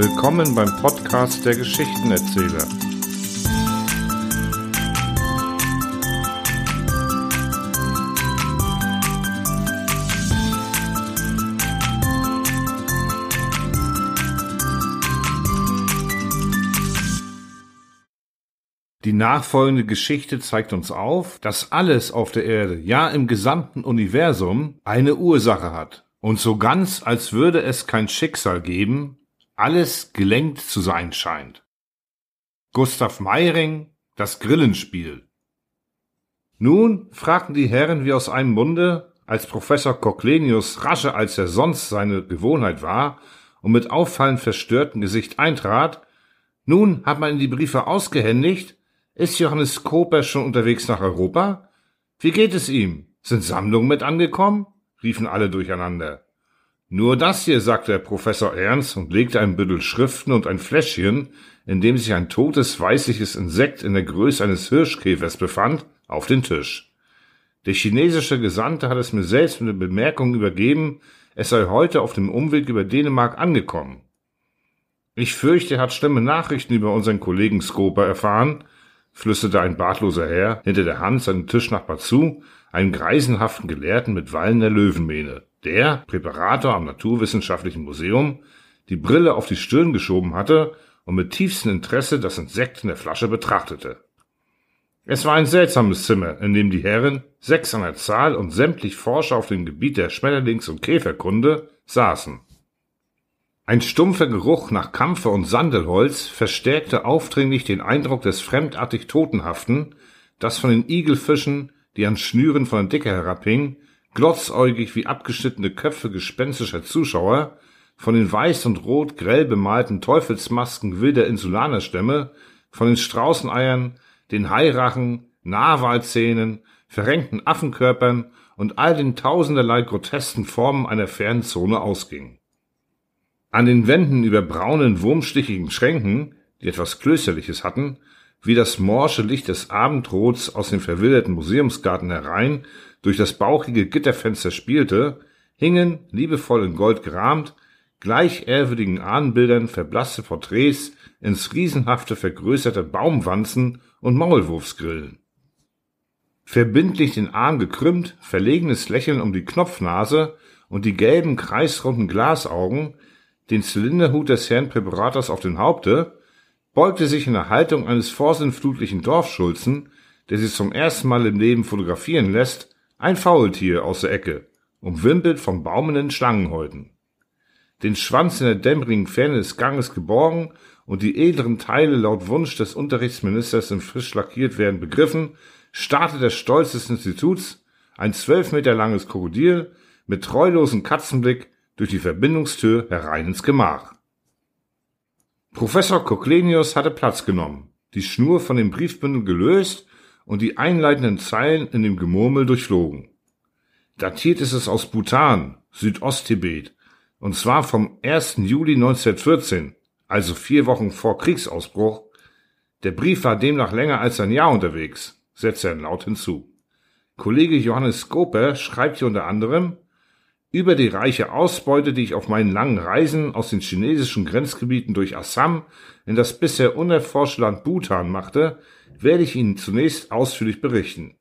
Willkommen beim Podcast der Geschichtenerzähler. Die nachfolgende Geschichte zeigt uns auf, dass alles auf der Erde, ja im gesamten Universum, eine Ursache hat. Und so ganz, als würde es kein Schicksal geben, alles gelenkt zu sein scheint. Gustav Meiring, das Grillenspiel. Nun fragten die Herren wie aus einem Munde, als Professor Coclenius rascher als er sonst seine Gewohnheit war und mit auffallend verstörtem Gesicht eintrat, nun hat man die Briefe ausgehändigt, ist Johannes Koper schon unterwegs nach Europa? Wie geht es ihm? Sind Sammlungen mit angekommen? riefen alle durcheinander. Nur das hier, sagte der Professor ernst und legte ein Bündel Schriften und ein Fläschchen, in dem sich ein totes weißliches Insekt in der Größe eines Hirschkäfers befand, auf den Tisch. Der chinesische Gesandte hat es mir selbst mit der Bemerkung übergeben, es sei heute auf dem Umweg über Dänemark angekommen. Ich fürchte, er hat schlimme Nachrichten über unseren Kollegen Skoper erfahren, flüsterte ein bartloser Herr hinter der Hand seinem Tischnachbar zu, einem greisenhaften Gelehrten mit wallender Löwenmähne der, Präparator am Naturwissenschaftlichen Museum, die Brille auf die Stirn geschoben hatte und mit tiefstem Interesse das Insekt in der Flasche betrachtete. Es war ein seltsames Zimmer, in dem die Herren, sechs an der Zahl und sämtlich Forscher auf dem Gebiet der Schmetterlings- und Käferkunde, saßen. Ein stumpfer Geruch nach Kampfer und Sandelholz verstärkte aufdringlich den Eindruck des fremdartig Totenhaften, das von den Igelfischen, die an Schnüren von der Decke herabhingen, glotzäugig wie abgeschnittene Köpfe gespenstischer Zuschauer, von den weiß und rot grell bemalten Teufelsmasken wilder Insulanerstämme, von den Straußeneiern, den Hairachen, Narwalzähnen, verrenkten Affenkörpern und all den tausenderlei grotesken Formen einer fernen Zone ausging. An den Wänden über braunen, wurmstichigen Schränken, die etwas Klösterliches hatten, wie das morsche Licht des Abendrots aus dem verwilderten Museumsgarten herein durch das bauchige Gitterfenster spielte, hingen, liebevoll in Gold gerahmt, gleich ehrwürdigen Ahnenbildern verblasste Porträts ins riesenhafte vergrößerte Baumwanzen und Maulwurfsgrillen. Verbindlich den Arm gekrümmt, verlegenes Lächeln um die Knopfnase und die gelben kreisrunden Glasaugen, den Zylinderhut des Herrn Präparators auf den Haupte, beugte sich in der Haltung eines vorsinnflutlichen Dorfschulzen, der sich zum ersten Mal im Leben fotografieren lässt, ein Faultier aus der Ecke, umwimpelt von baumenden Schlangenhäuten. Den Schwanz in der dämmerigen Ferne des Ganges geborgen und die edleren Teile laut Wunsch des Unterrichtsministers im frisch lackiert werden begriffen, starrte der Stolz des Instituts, ein zwölf Meter langes Krokodil, mit treulosem Katzenblick durch die Verbindungstür herein ins Gemach. Professor Coclenius hatte Platz genommen, die Schnur von dem Briefbündel gelöst und die einleitenden Zeilen in dem Gemurmel durchflogen. Datiert ist es aus Bhutan, Südosttibet, und zwar vom 1. Juli 1914, also vier Wochen vor Kriegsausbruch. Der Brief war demnach länger als ein Jahr unterwegs, setzte er laut hinzu. Kollege Johannes Skoper schreibt hier unter anderem, über die reiche Ausbeute, die ich auf meinen langen Reisen aus den chinesischen Grenzgebieten durch Assam in das bisher unerforschte Land Bhutan machte, werde ich Ihnen zunächst ausführlich berichten.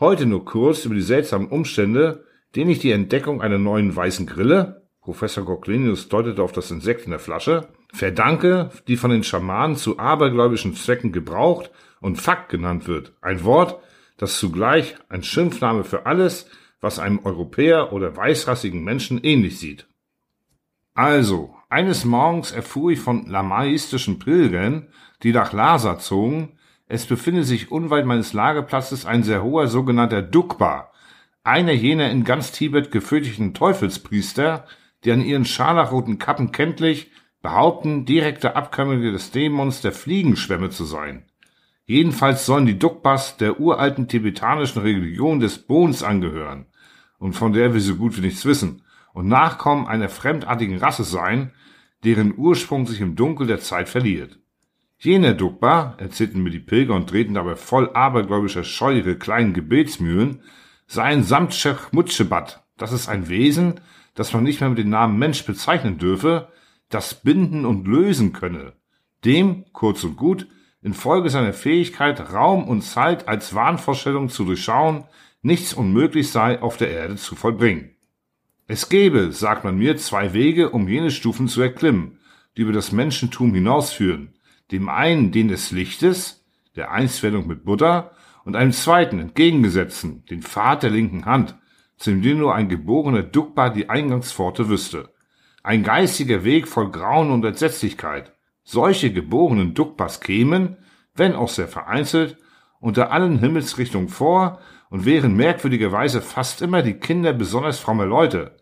Heute nur kurz über die seltsamen Umstände, denen ich die Entdeckung einer neuen weißen Grille, Professor Coclenius deutete auf das Insekt in der Flasche, verdanke, die von den Schamanen zu abergläubischen Zwecken gebraucht und Fakt genannt wird. Ein Wort, das zugleich ein Schimpfname für alles, was einem Europäer oder weißrassigen Menschen ähnlich sieht. Also, eines Morgens erfuhr ich von lamaistischen Pilgern, die nach Lhasa zogen, es befinde sich unweit meines Lagerplatzes ein sehr hoher sogenannter Dukpa, einer jener in ganz Tibet gefürchteten Teufelspriester, die an ihren scharlachroten Kappen kenntlich behaupten, direkte Abkömmlinge des Dämons der Fliegenschwämme zu sein. Jedenfalls sollen die Dukpas der uralten tibetanischen Religion des Bons angehören, und von der wir so gut wie nichts wissen, und Nachkommen einer fremdartigen Rasse sein, deren Ursprung sich im Dunkel der Zeit verliert. Jene Dukba, erzählten mir die Pilger und drehten dabei voll abergläubischer Scheu ihre kleinen Gebetsmühlen, sei ein Samtschech Mutschebat. Das ist ein Wesen, das man nicht mehr mit dem Namen Mensch bezeichnen dürfe, das binden und lösen könne, dem, kurz und gut, infolge seiner Fähigkeit, Raum und Zeit als Wahnvorstellung zu durchschauen, nichts unmöglich sei, auf der Erde zu vollbringen. Es gebe, sagt man mir, zwei Wege, um jene Stufen zu erklimmen, die über das Menschentum hinausführen. Dem einen den des Lichtes, der Einswerdung mit Buddha, und einem zweiten, entgegengesetzten, den Pfad der linken Hand, zu dem nur ein geborener Dukba die Eingangspforte wüsste. Ein geistiger Weg voll Grauen und Entsetzlichkeit. Solche geborenen Dukbas kämen, wenn auch sehr vereinzelt, unter allen Himmelsrichtungen vor und wären merkwürdigerweise fast immer die Kinder besonders frommer Leute.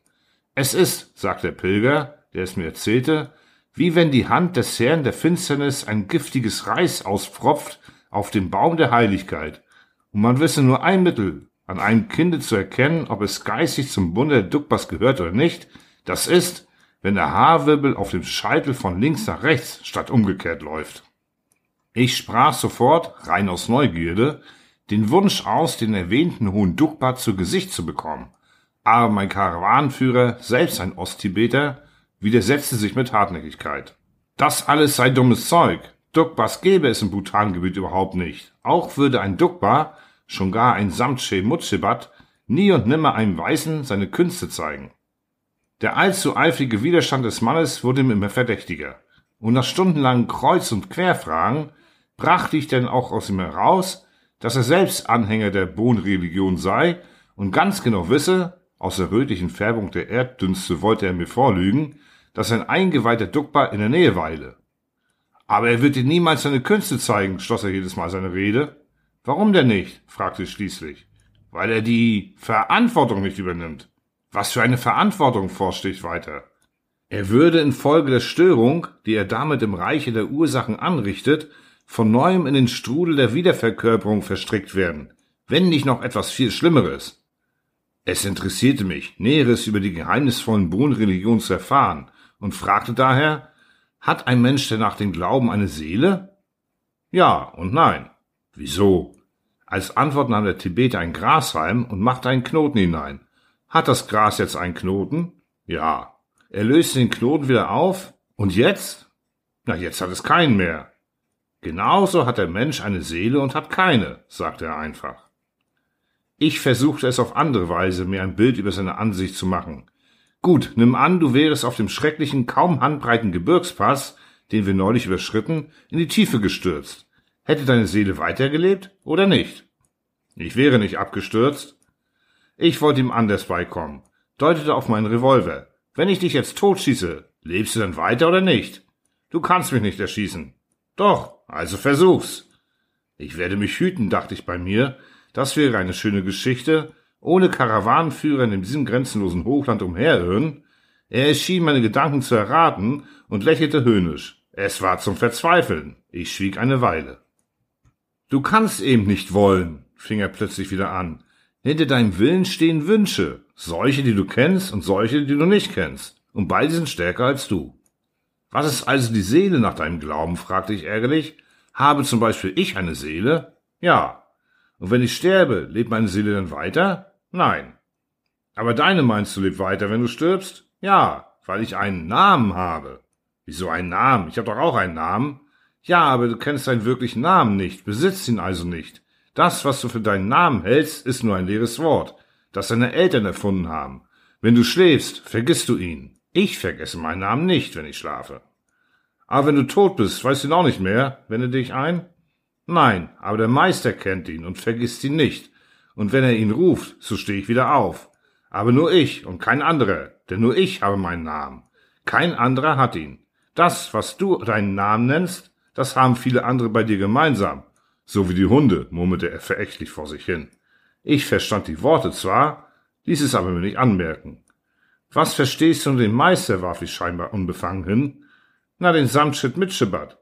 Es ist, sagt der Pilger, der es mir erzählte, wie wenn die Hand des Herrn der Finsternis ein giftiges Reis auspfropft auf dem Baum der Heiligkeit, und man wisse nur ein Mittel, an einem Kinde zu erkennen, ob es geistig zum Bunde der Dukbas gehört oder nicht, das ist, wenn der Haarwirbel auf dem Scheitel von links nach rechts statt umgekehrt läuft. Ich sprach sofort, rein aus Neugierde, den Wunsch aus, den erwähnten hohen Dukba zu Gesicht zu bekommen. Aber mein Karawanenführer, selbst ein Osttibeter, widersetzte sich mit Hartnäckigkeit. Das alles sei dummes Zeug. Dukbas gäbe es im Bhutan-Gebiet überhaupt nicht. Auch würde ein Dukba, schon gar ein Samtsche Mutschibat, nie und nimmer einem Weißen seine Künste zeigen. Der allzu eifrige Widerstand des Mannes wurde ihm immer verdächtiger. Und nach stundenlangen Kreuz- und Querfragen brachte ich denn auch aus ihm heraus, dass er selbst Anhänger der Bohnreligion sei und ganz genau wisse, aus der rötlichen Färbung der Erddünste wollte er mir vorlügen, dass ein eingeweihter Dukba in der Nähe weile. Aber er wird dir niemals seine Künste zeigen, schloss er jedes Mal seine Rede. Warum denn nicht? fragte ich schließlich. Weil er die Verantwortung nicht übernimmt. Was für eine Verantwortung, forschte ich weiter. Er würde infolge der Störung, die er damit im Reiche der Ursachen anrichtet, von neuem in den Strudel der Wiederverkörperung verstrickt werden, wenn nicht noch etwas viel Schlimmeres. Es interessierte mich, Näheres über die geheimnisvollen Bohnenreligionen zu erfahren und fragte daher, hat ein Mensch denn nach dem Glauben eine Seele? Ja und nein. Wieso? Als Antwort nahm der Tibeter ein Grashalm und machte einen Knoten hinein. Hat das Gras jetzt einen Knoten? Ja. Er löste den Knoten wieder auf. Und jetzt? Na, jetzt hat es keinen mehr. Genauso hat der Mensch eine Seele und hat keine, sagte er einfach. Ich versuchte es auf andere Weise, mir ein Bild über seine Ansicht zu machen. Gut, nimm an, du wärest auf dem schrecklichen, kaum handbreiten Gebirgspass, den wir neulich überschritten, in die Tiefe gestürzt. Hätte deine Seele weitergelebt oder nicht? Ich wäre nicht abgestürzt. Ich wollte ihm anders beikommen, deutete auf meinen Revolver. Wenn ich dich jetzt totschieße, lebst du dann weiter oder nicht? Du kannst mich nicht erschießen. Doch, also versuch's. Ich werde mich hüten, dachte ich bei mir. Das wäre eine schöne Geschichte, ohne Karawanenführer in diesem grenzenlosen Hochland umherirren. Er erschien meine Gedanken zu erraten und lächelte höhnisch. Es war zum Verzweifeln. Ich schwieg eine Weile. Du kannst eben nicht wollen, fing er plötzlich wieder an. Hinter deinem Willen stehen Wünsche, solche, die du kennst und solche, die du nicht kennst. Und beide sind stärker als du. Was ist also die Seele nach deinem Glauben? fragte ich ärgerlich. Habe zum Beispiel ich eine Seele? Ja. Und wenn ich sterbe, lebt meine Seele dann weiter? Nein. Aber deine meinst du lebt weiter, wenn du stirbst? Ja, weil ich einen Namen habe. Wieso einen Namen? Ich habe doch auch einen Namen. Ja, aber du kennst deinen wirklichen Namen nicht, besitzt ihn also nicht. Das, was du für deinen Namen hältst, ist nur ein leeres Wort, das deine Eltern erfunden haben. Wenn du schläfst, vergisst du ihn. Ich vergesse meinen Namen nicht, wenn ich schlafe. Aber wenn du tot bist, weißt du ihn auch nicht mehr, wende dich ein? Nein, aber der Meister kennt ihn und vergisst ihn nicht. Und wenn er ihn ruft, so stehe ich wieder auf. Aber nur ich und kein anderer, denn nur ich habe meinen Namen. Kein anderer hat ihn. Das, was du deinen Namen nennst, das haben viele andere bei dir gemeinsam. So wie die Hunde, murmelte er verächtlich vor sich hin. Ich verstand die Worte zwar, ließ es aber mir nicht anmerken. Was verstehst du den Meister, warf ich scheinbar unbefangen hin. Na, den Samtschit Mitschebat.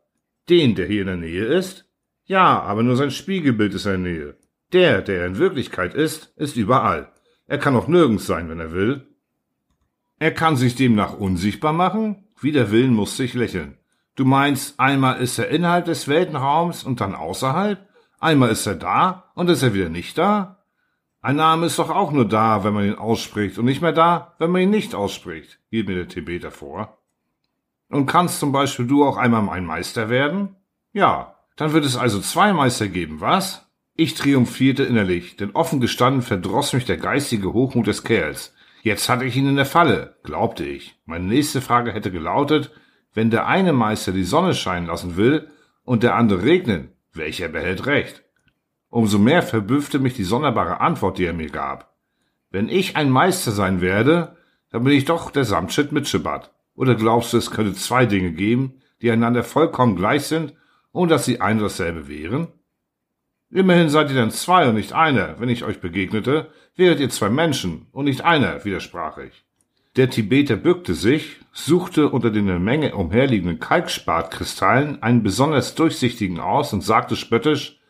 Den, der hier in der Nähe ist? Ja, aber nur sein Spiegelbild ist in der Nähe. Der, der er in Wirklichkeit ist, ist überall. Er kann auch nirgends sein, wenn er will. Er kann sich demnach unsichtbar machen? Wider Willen musste ich lächeln. Du meinst, einmal ist er innerhalb des Weltenraums und dann außerhalb? Einmal ist er da und ist er wieder nicht da? Ein Name ist doch auch nur da, wenn man ihn ausspricht und nicht mehr da, wenn man ihn nicht ausspricht, hielt mir der Tibeter vor. Und kannst zum Beispiel du auch einmal mein Meister werden? Ja, dann wird es also zwei Meister geben, was? Ich triumphierte innerlich, denn offen gestanden verdross mich der geistige Hochmut des Kerls. Jetzt hatte ich ihn in der Falle, glaubte ich. Meine nächste Frage hätte gelautet, wenn der eine Meister die Sonne scheinen lassen will und der andere regnen, welcher behält Recht? Umso mehr verbüffte mich die sonderbare Antwort, die er mir gab. Wenn ich ein Meister sein werde, dann bin ich doch der Samtschit mit Schibat. Oder glaubst du, es könnte zwei Dinge geben, die einander vollkommen gleich sind und dass sie ein und dasselbe wären? Immerhin seid ihr dann zwei und nicht einer. Wenn ich euch begegnete, wäret ihr zwei Menschen und nicht einer, widersprach ich. Der Tibeter bückte sich, suchte unter den der Menge umherliegenden Kalkspatkristallen einen besonders durchsichtigen aus und sagte spöttisch,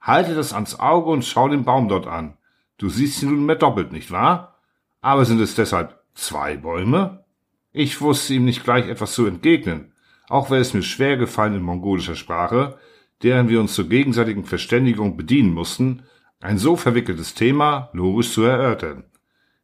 halte das ans Auge und schau den Baum dort an. Du siehst ihn nunmehr doppelt, nicht wahr? Aber sind es deshalb zwei Bäume? Ich wusste ihm nicht gleich etwas zu entgegnen, auch wäre es mir schwer gefallen in mongolischer Sprache, deren wir uns zur gegenseitigen Verständigung bedienen mussten, ein so verwickeltes Thema logisch zu erörtern.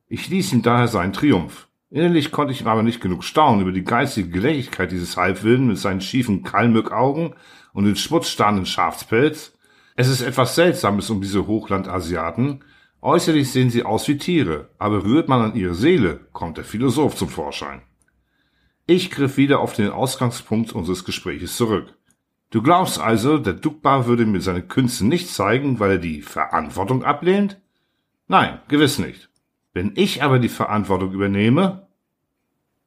Ich ließ ihm daher seinen Triumph. Innerlich konnte ich aber nicht genug staunen über die geistige Gelächigkeit dieses Halbwilden mit seinen schiefen Kalmückaugen und den schmutzstarrenden Schafspelz. Es ist etwas Seltsames um diese Hochlandasiaten. Äußerlich sehen sie aus wie Tiere, aber rührt man an ihre Seele, kommt der Philosoph zum Vorschein. Ich griff wieder auf den Ausgangspunkt unseres Gespräches zurück. Du glaubst also, der Dukbar würde mir seine Künste nicht zeigen, weil er die Verantwortung ablehnt? Nein, gewiss nicht. Wenn ich aber die Verantwortung übernehme,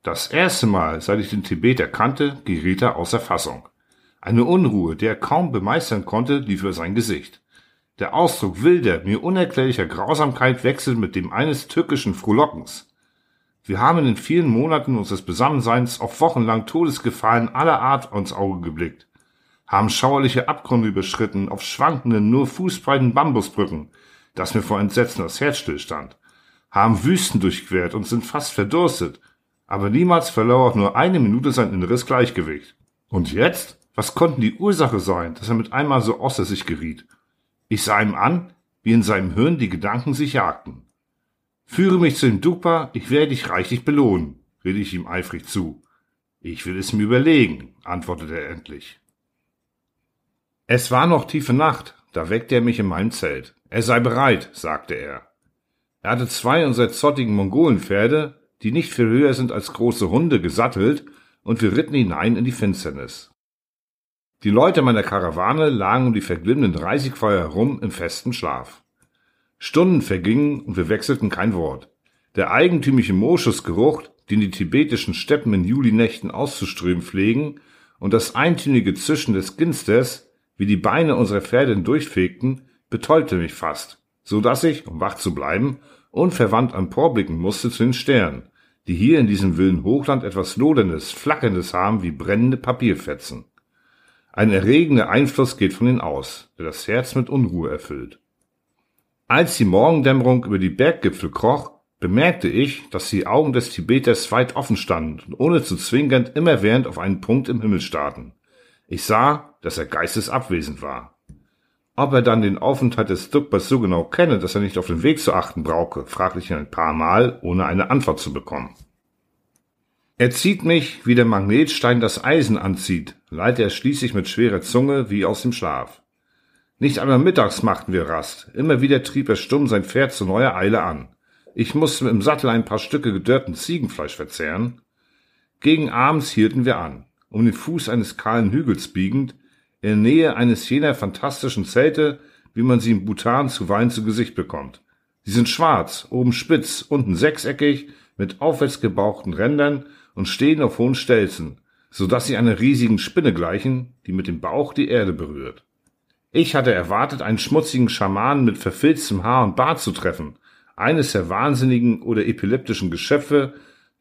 das erste Mal, seit ich den Tibet erkannte, geriet er außer Fassung. Eine Unruhe, die er kaum bemeistern konnte, lief über sein Gesicht. Der Ausdruck wilder, mir unerklärlicher Grausamkeit wechselt mit dem eines tückischen Frohlockens. Wir haben in den vielen Monaten unseres Besammenseins auf wochenlang Todesgefahren aller Art uns Auge geblickt, haben schauerliche Abgründe überschritten auf schwankenden, nur fußbreiten Bambusbrücken, dass mir vor Entsetzen das Herz stillstand haben Wüsten durchquert und sind fast verdurstet, aber niemals verlor auch nur eine Minute sein inneres Gleichgewicht. Und jetzt? Was konnten die Ursache sein, dass er mit einmal so außer sich geriet? Ich sah ihm an, wie in seinem Hirn die Gedanken sich jagten. Führe mich zu dem Dupa, ich werde dich reichlich belohnen, redete ich ihm eifrig zu. Ich will es mir überlegen, antwortete er endlich. Es war noch tiefe Nacht, da weckte er mich in meinem Zelt. Er sei bereit, sagte er. Er hatte zwei unserer zottigen Mongolenpferde, die nicht viel höher sind als große Hunde, gesattelt, und wir ritten hinein in die Finsternis. Die Leute meiner Karawane lagen um die verglimmenden Reisigfeuer herum im festen Schlaf. Stunden vergingen und wir wechselten kein Wort. Der eigentümliche Moschusgeruch, den die tibetischen Steppen in Julinächten auszuströmen pflegen, und das eintönige Zischen des Ginsters, wie die Beine unserer Pferde durchfegten, betäubte mich fast so dass ich, um wach zu bleiben, unverwandt emporblicken musste zu den Sternen, die hier in diesem wilden Hochland etwas Loderndes, Flackerndes haben wie brennende Papierfetzen. Ein erregender Einfluss geht von ihnen aus, der das Herz mit Unruhe erfüllt. Als die Morgendämmerung über die Berggipfel kroch, bemerkte ich, dass die Augen des Tibeters weit offen standen und ohne zu zwinkern immerwährend auf einen Punkt im Himmel starrten. Ich sah, dass er geistesabwesend war. Ob er dann den Aufenthalt des Duckbers so genau kenne, dass er nicht auf den Weg zu achten brauche, fragte ich ihn ein paar Mal, ohne eine Antwort zu bekommen. Er zieht mich, wie der Magnetstein das Eisen anzieht, leite er schließlich mit schwerer Zunge wie aus dem Schlaf. Nicht einmal mittags machten wir Rast. Immer wieder trieb er stumm sein Pferd zu neuer Eile an. Ich musste im Sattel ein paar Stücke gedörrten Ziegenfleisch verzehren. Gegen abends hielten wir an. Um den Fuß eines kahlen Hügels biegend, in Nähe eines jener fantastischen Zelte, wie man sie in Bhutan zuweilen zu Gesicht bekommt. Sie sind schwarz, oben spitz, unten sechseckig, mit aufwärts gebauchten Rändern und stehen auf hohen Stelzen, so dass sie einer riesigen Spinne gleichen, die mit dem Bauch die Erde berührt. Ich hatte erwartet, einen schmutzigen Schamanen mit verfilztem Haar und Bart zu treffen, eines der wahnsinnigen oder epileptischen Geschöpfe,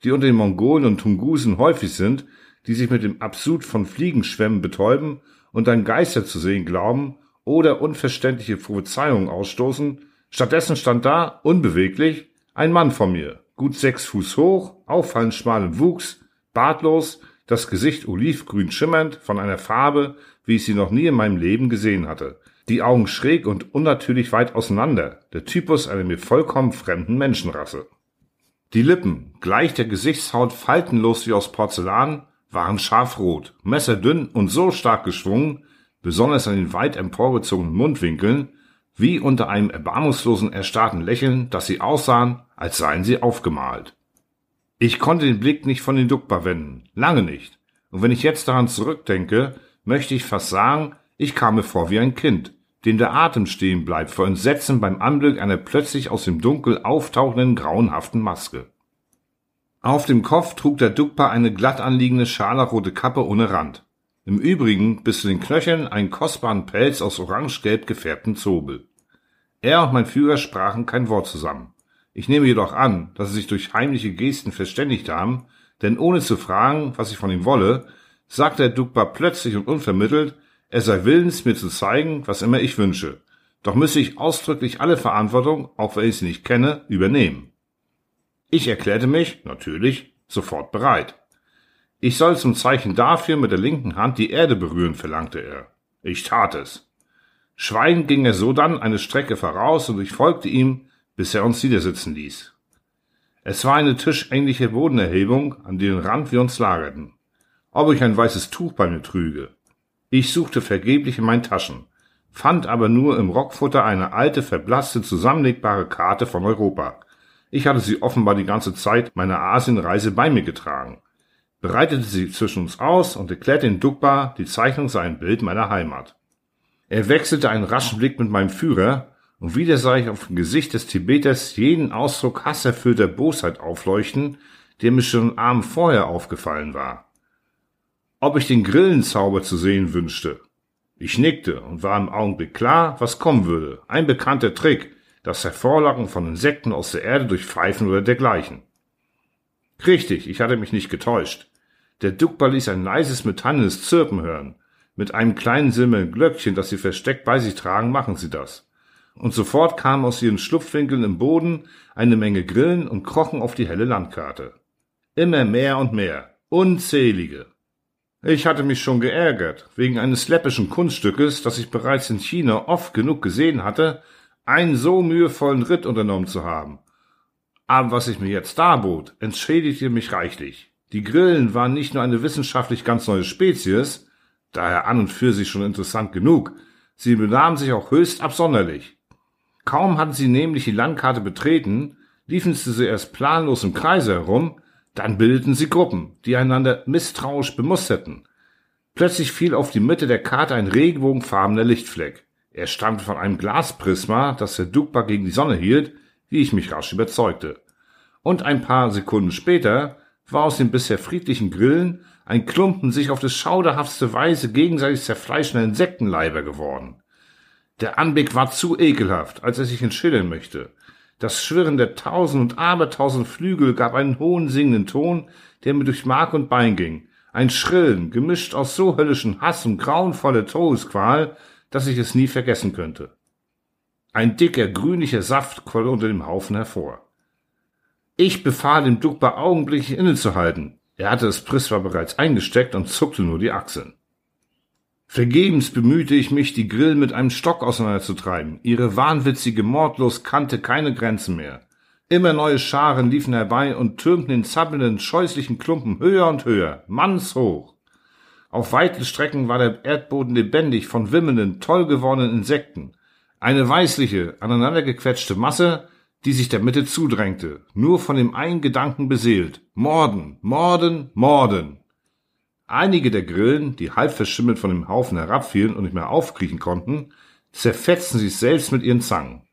die unter den Mongolen und Tungusen häufig sind, die sich mit dem Absud von Fliegenschwämmen betäuben und dann Geister zu sehen glauben oder unverständliche Prophezeiungen ausstoßen. Stattdessen stand da, unbeweglich, ein Mann vor mir, gut sechs Fuß hoch, auffallend schmal im Wuchs, bartlos, das Gesicht olivgrün schimmernd, von einer Farbe, wie ich sie noch nie in meinem Leben gesehen hatte. Die Augen schräg und unnatürlich weit auseinander, der Typus einer mir vollkommen fremden Menschenrasse. Die Lippen, gleich der Gesichtshaut faltenlos wie aus Porzellan, waren scharfrot, messerdünn und so stark geschwungen, besonders an den weit emporgezogenen Mundwinkeln, wie unter einem erbarmungslosen erstarrten Lächeln, dass sie aussahen, als seien sie aufgemalt. Ich konnte den Blick nicht von den Dukba wenden, lange nicht. Und wenn ich jetzt daran zurückdenke, möchte ich fast sagen, ich kam mir vor wie ein Kind, dem der Atem stehen bleibt vor Entsetzen beim Anblick einer plötzlich aus dem Dunkel auftauchenden grauenhaften Maske. Auf dem Kopf trug der Dukpa eine glatt anliegende scharlachrote Kappe ohne Rand. Im Übrigen bis zu den Knöcheln einen kostbaren Pelz aus orange-gelb gefärbtem Zobel. Er und mein Führer sprachen kein Wort zusammen. Ich nehme jedoch an, dass sie sich durch heimliche Gesten verständigt haben, denn ohne zu fragen, was ich von ihm wolle, sagte der Dukpa plötzlich und unvermittelt, er sei willens, mir zu zeigen, was immer ich wünsche. Doch müsse ich ausdrücklich alle Verantwortung, auch wenn ich sie nicht kenne, übernehmen. Ich erklärte mich, natürlich, sofort bereit. Ich soll zum Zeichen dafür mit der linken Hand die Erde berühren, verlangte er. Ich tat es. Schweigend ging er sodann eine Strecke voraus und ich folgte ihm, bis er uns niedersitzen ließ. Es war eine tischähnliche Bodenerhebung, an deren Rand wir uns lagerten. Ob ich ein weißes Tuch bei mir trüge? Ich suchte vergeblich in meinen Taschen, fand aber nur im Rockfutter eine alte, verblasste, zusammenlegbare Karte von Europa. Ich hatte sie offenbar die ganze Zeit meiner Asienreise bei mir getragen breitete sie zwischen uns aus und erklärte in Dugba, die Zeichnung sei ein Bild meiner Heimat. Er wechselte einen raschen Blick mit meinem Führer, und wieder sah ich auf dem Gesicht des Tibeters jeden Ausdruck hasserfüllter Bosheit aufleuchten, der mir schon am Abend vorher aufgefallen war. Ob ich den Grillenzauber zu sehen wünschte. Ich nickte und war im Augenblick klar, was kommen würde. Ein bekannter Trick, das Hervorlocken von Insekten aus der Erde durch Pfeifen oder dergleichen. Richtig, ich hatte mich nicht getäuscht. Der Duckball ließ ein leises metallenes Zirpen hören. Mit einem kleinen silbernen Glöckchen, das sie versteckt bei sich tragen, machen sie das. Und sofort kamen aus ihren Schlupfwinkeln im Boden eine Menge Grillen und krochen auf die helle Landkarte. Immer mehr und mehr. Unzählige. Ich hatte mich schon geärgert, wegen eines läppischen Kunststückes, das ich bereits in China oft genug gesehen hatte, einen so mühevollen Ritt unternommen zu haben. Aber was ich mir jetzt darbot, entschädigte mich reichlich. Die Grillen waren nicht nur eine wissenschaftlich ganz neue Spezies, daher an und für sich schon interessant genug, sie benahmen sich auch höchst absonderlich. Kaum hatten sie nämlich die Landkarte betreten, liefen sie zuerst planlos im Kreise herum, dann bildeten sie Gruppen, die einander misstrauisch bemusterten. Plötzlich fiel auf die Mitte der Karte ein regenbogenfarbener Lichtfleck. Er stammte von einem Glasprisma, das der Dugbar gegen die Sonne hielt, wie ich mich rasch überzeugte. Und ein paar Sekunden später war aus den bisher friedlichen Grillen ein Klumpen sich auf das schauderhaftste Weise gegenseitig zerfleischende Insektenleiber geworden. Der Anblick war zu ekelhaft, als er sich entschildern möchte. Das Schwirren der tausend und abertausend Flügel gab einen hohen singenden Ton, der mir durch Mark und Bein ging. Ein Schrillen, gemischt aus so höllischen Hass und grauenvoller Todesqual, dass ich es nie vergessen könnte. Ein dicker, grünlicher Saft quoll unter dem Haufen hervor. Ich befahl dem Dukba augenblicklich innezuhalten. Er hatte das Prisma bereits eingesteckt und zuckte nur die Achseln. Vergebens bemühte ich mich, die Grill mit einem Stock auseinanderzutreiben. Ihre wahnwitzige Mordlust kannte keine Grenzen mehr. Immer neue Scharen liefen herbei und türmten den zappelnden, scheußlichen Klumpen höher und höher, mannshoch. Auf weiten Strecken war der Erdboden lebendig von wimmelnden, toll gewordenen Insekten. Eine weißliche, aneinandergequetschte Masse, die sich der Mitte zudrängte, nur von dem einen Gedanken beseelt. Morden, morden, morden. Einige der Grillen, die halb verschimmelt von dem Haufen herabfielen und nicht mehr aufkriechen konnten, zerfetzten sich selbst mit ihren Zangen.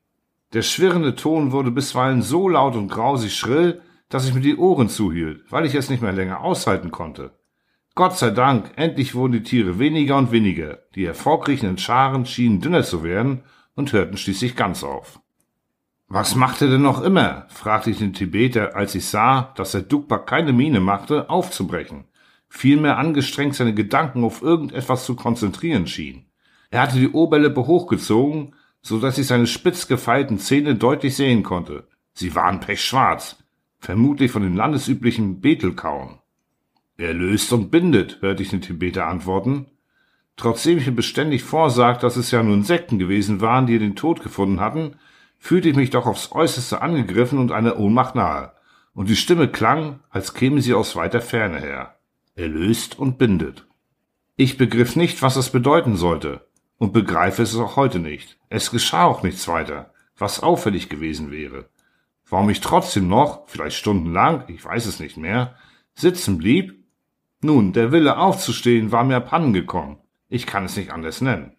Der schwirrende Ton wurde bisweilen so laut und grausig schrill, dass ich mir die Ohren zuhielt, weil ich es nicht mehr länger aushalten konnte. Gott sei Dank, endlich wurden die Tiere weniger und weniger, die hervorkriechenden Scharen schienen dünner zu werden und hörten schließlich ganz auf. Was macht er denn noch immer? fragte ich den Tibeter, als ich sah, dass der Dukba keine Miene machte, aufzubrechen, vielmehr angestrengt seine Gedanken auf irgendetwas zu konzentrieren schien. Er hatte die Oberlippe hochgezogen, so dass ich seine spitz gefeilten Zähne deutlich sehen konnte. Sie waren pechschwarz, vermutlich von dem landesüblichen Betelkauen. Er löst und bindet, hörte ich den Tibeter antworten. Trotzdem ich mir beständig vorsagt, dass es ja nur Insekten gewesen waren, die den Tod gefunden hatten, fühlte ich mich doch aufs äußerste angegriffen und einer Ohnmacht nahe, und die Stimme klang, als käme sie aus weiter Ferne her. erlöst und bindet. Ich begriff nicht, was es bedeuten sollte, und begreife es auch heute nicht. Es geschah auch nichts weiter, was auffällig gewesen wäre. Warum ich trotzdem noch, vielleicht stundenlang, ich weiß es nicht mehr, sitzen blieb? Nun, der Wille aufzustehen war mir abhanden gekommen. Ich kann es nicht anders nennen.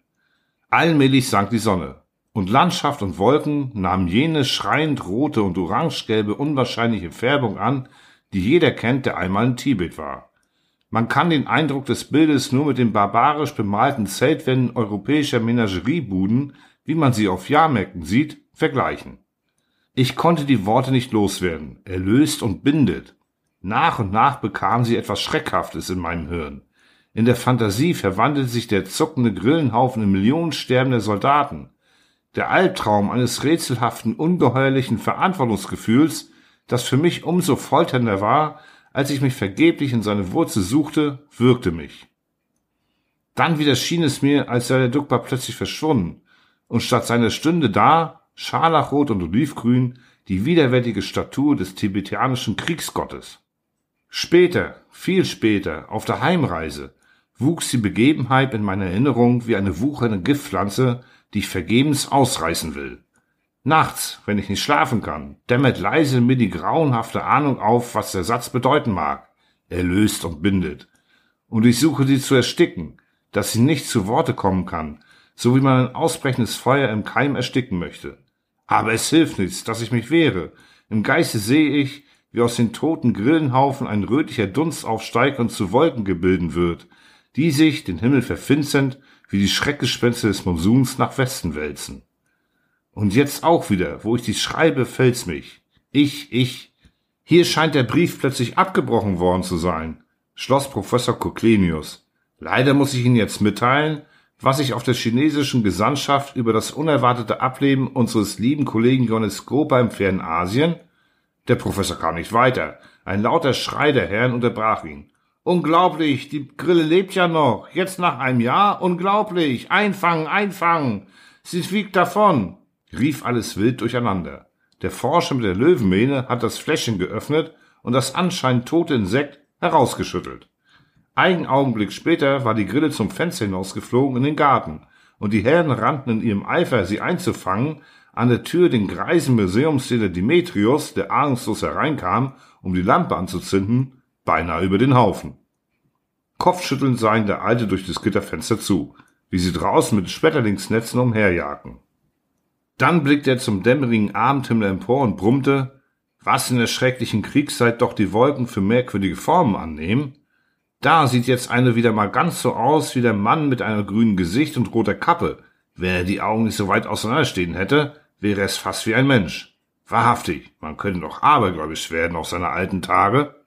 Allmählich sank die Sonne, und Landschaft und Wolken nahmen jene schreiend rote und orangegelbe unwahrscheinliche Färbung an, die jeder kennt, der einmal in Tibet war. Man kann den Eindruck des Bildes nur mit den barbarisch bemalten Zeltwänden europäischer Menageriebuden, wie man sie auf Jahrmärkten sieht, vergleichen. Ich konnte die Worte nicht loswerden, erlöst und bindet. Nach und nach bekam sie etwas Schreckhaftes in meinem Hirn. In der Fantasie verwandelte sich der zuckende Grillenhaufen in Millionen sterbender Soldaten. Der Albtraum eines rätselhaften, ungeheuerlichen Verantwortungsgefühls, das für mich umso folternder war, als ich mich vergeblich in seine Wurzel suchte, würgte mich. Dann wieder schien es mir, als sei der Dukba plötzlich verschwunden, und statt seiner Stünde da, scharlachrot und olivgrün, die widerwärtige Statue des tibetianischen Kriegsgottes. Später, viel später, auf der Heimreise, wuchs die Begebenheit in meiner Erinnerung wie eine wuchernde Giftpflanze, die ich vergebens ausreißen will. Nachts, wenn ich nicht schlafen kann, dämmert leise mir die grauenhafte Ahnung auf, was der Satz bedeuten mag. Er löst und bindet. Und ich suche sie zu ersticken, dass sie nicht zu Worte kommen kann, so wie man ein ausbrechendes Feuer im Keim ersticken möchte. Aber es hilft nichts, dass ich mich wehre. Im Geiste sehe ich, wie aus den toten Grillenhaufen ein rötlicher Dunst aufsteigt und zu Wolken gebilden wird, die sich, den Himmel verfinsternd, wie die Schreckgespenster des Monsuns nach Westen wälzen. Und jetzt auch wieder, wo ich dies schreibe, fällt's mich. Ich, ich. Hier scheint der Brief plötzlich abgebrochen worden zu sein, schloss Professor Koklenius. Leider muss ich Ihnen jetzt mitteilen, was ich auf der chinesischen Gesandtschaft über das unerwartete Ableben unseres lieben Kollegen Johannes Groper im fernen Asien. Der Professor kam nicht weiter. Ein lauter Schrei der Herren unterbrach ihn. Unglaublich, die Grille lebt ja noch. Jetzt nach einem Jahr? Unglaublich. Einfangen, einfangen. Sie fliegt davon rief alles wild durcheinander. Der Forscher mit der Löwenmähne hat das Fläschchen geöffnet und das anscheinend tote Insekt herausgeschüttelt. Einen Augenblick später war die Grille zum Fenster hinausgeflogen in den Garten, und die Herren rannten in ihrem Eifer, sie einzufangen, an der Tür den greisen Museumsdiener Demetrius, der ahnungslos hereinkam, um die Lampe anzuzünden, beinahe über den Haufen. Kopfschüttelnd sah ihn der Alte durch das Gitterfenster zu, wie sie draußen mit Schmetterlingsnetzen umherjagten. Dann blickte er zum dämmerigen Abendhimmel empor und brummte, was in der schrecklichen Kriegszeit doch die Wolken für merkwürdige Formen annehmen. Da sieht jetzt eine wieder mal ganz so aus wie der Mann mit einem grünen Gesicht und roter Kappe. Wenn er die Augen nicht so weit auseinanderstehen hätte, wäre es fast wie ein Mensch. Wahrhaftig, man könnte doch abergläubisch werden auf seine alten Tage.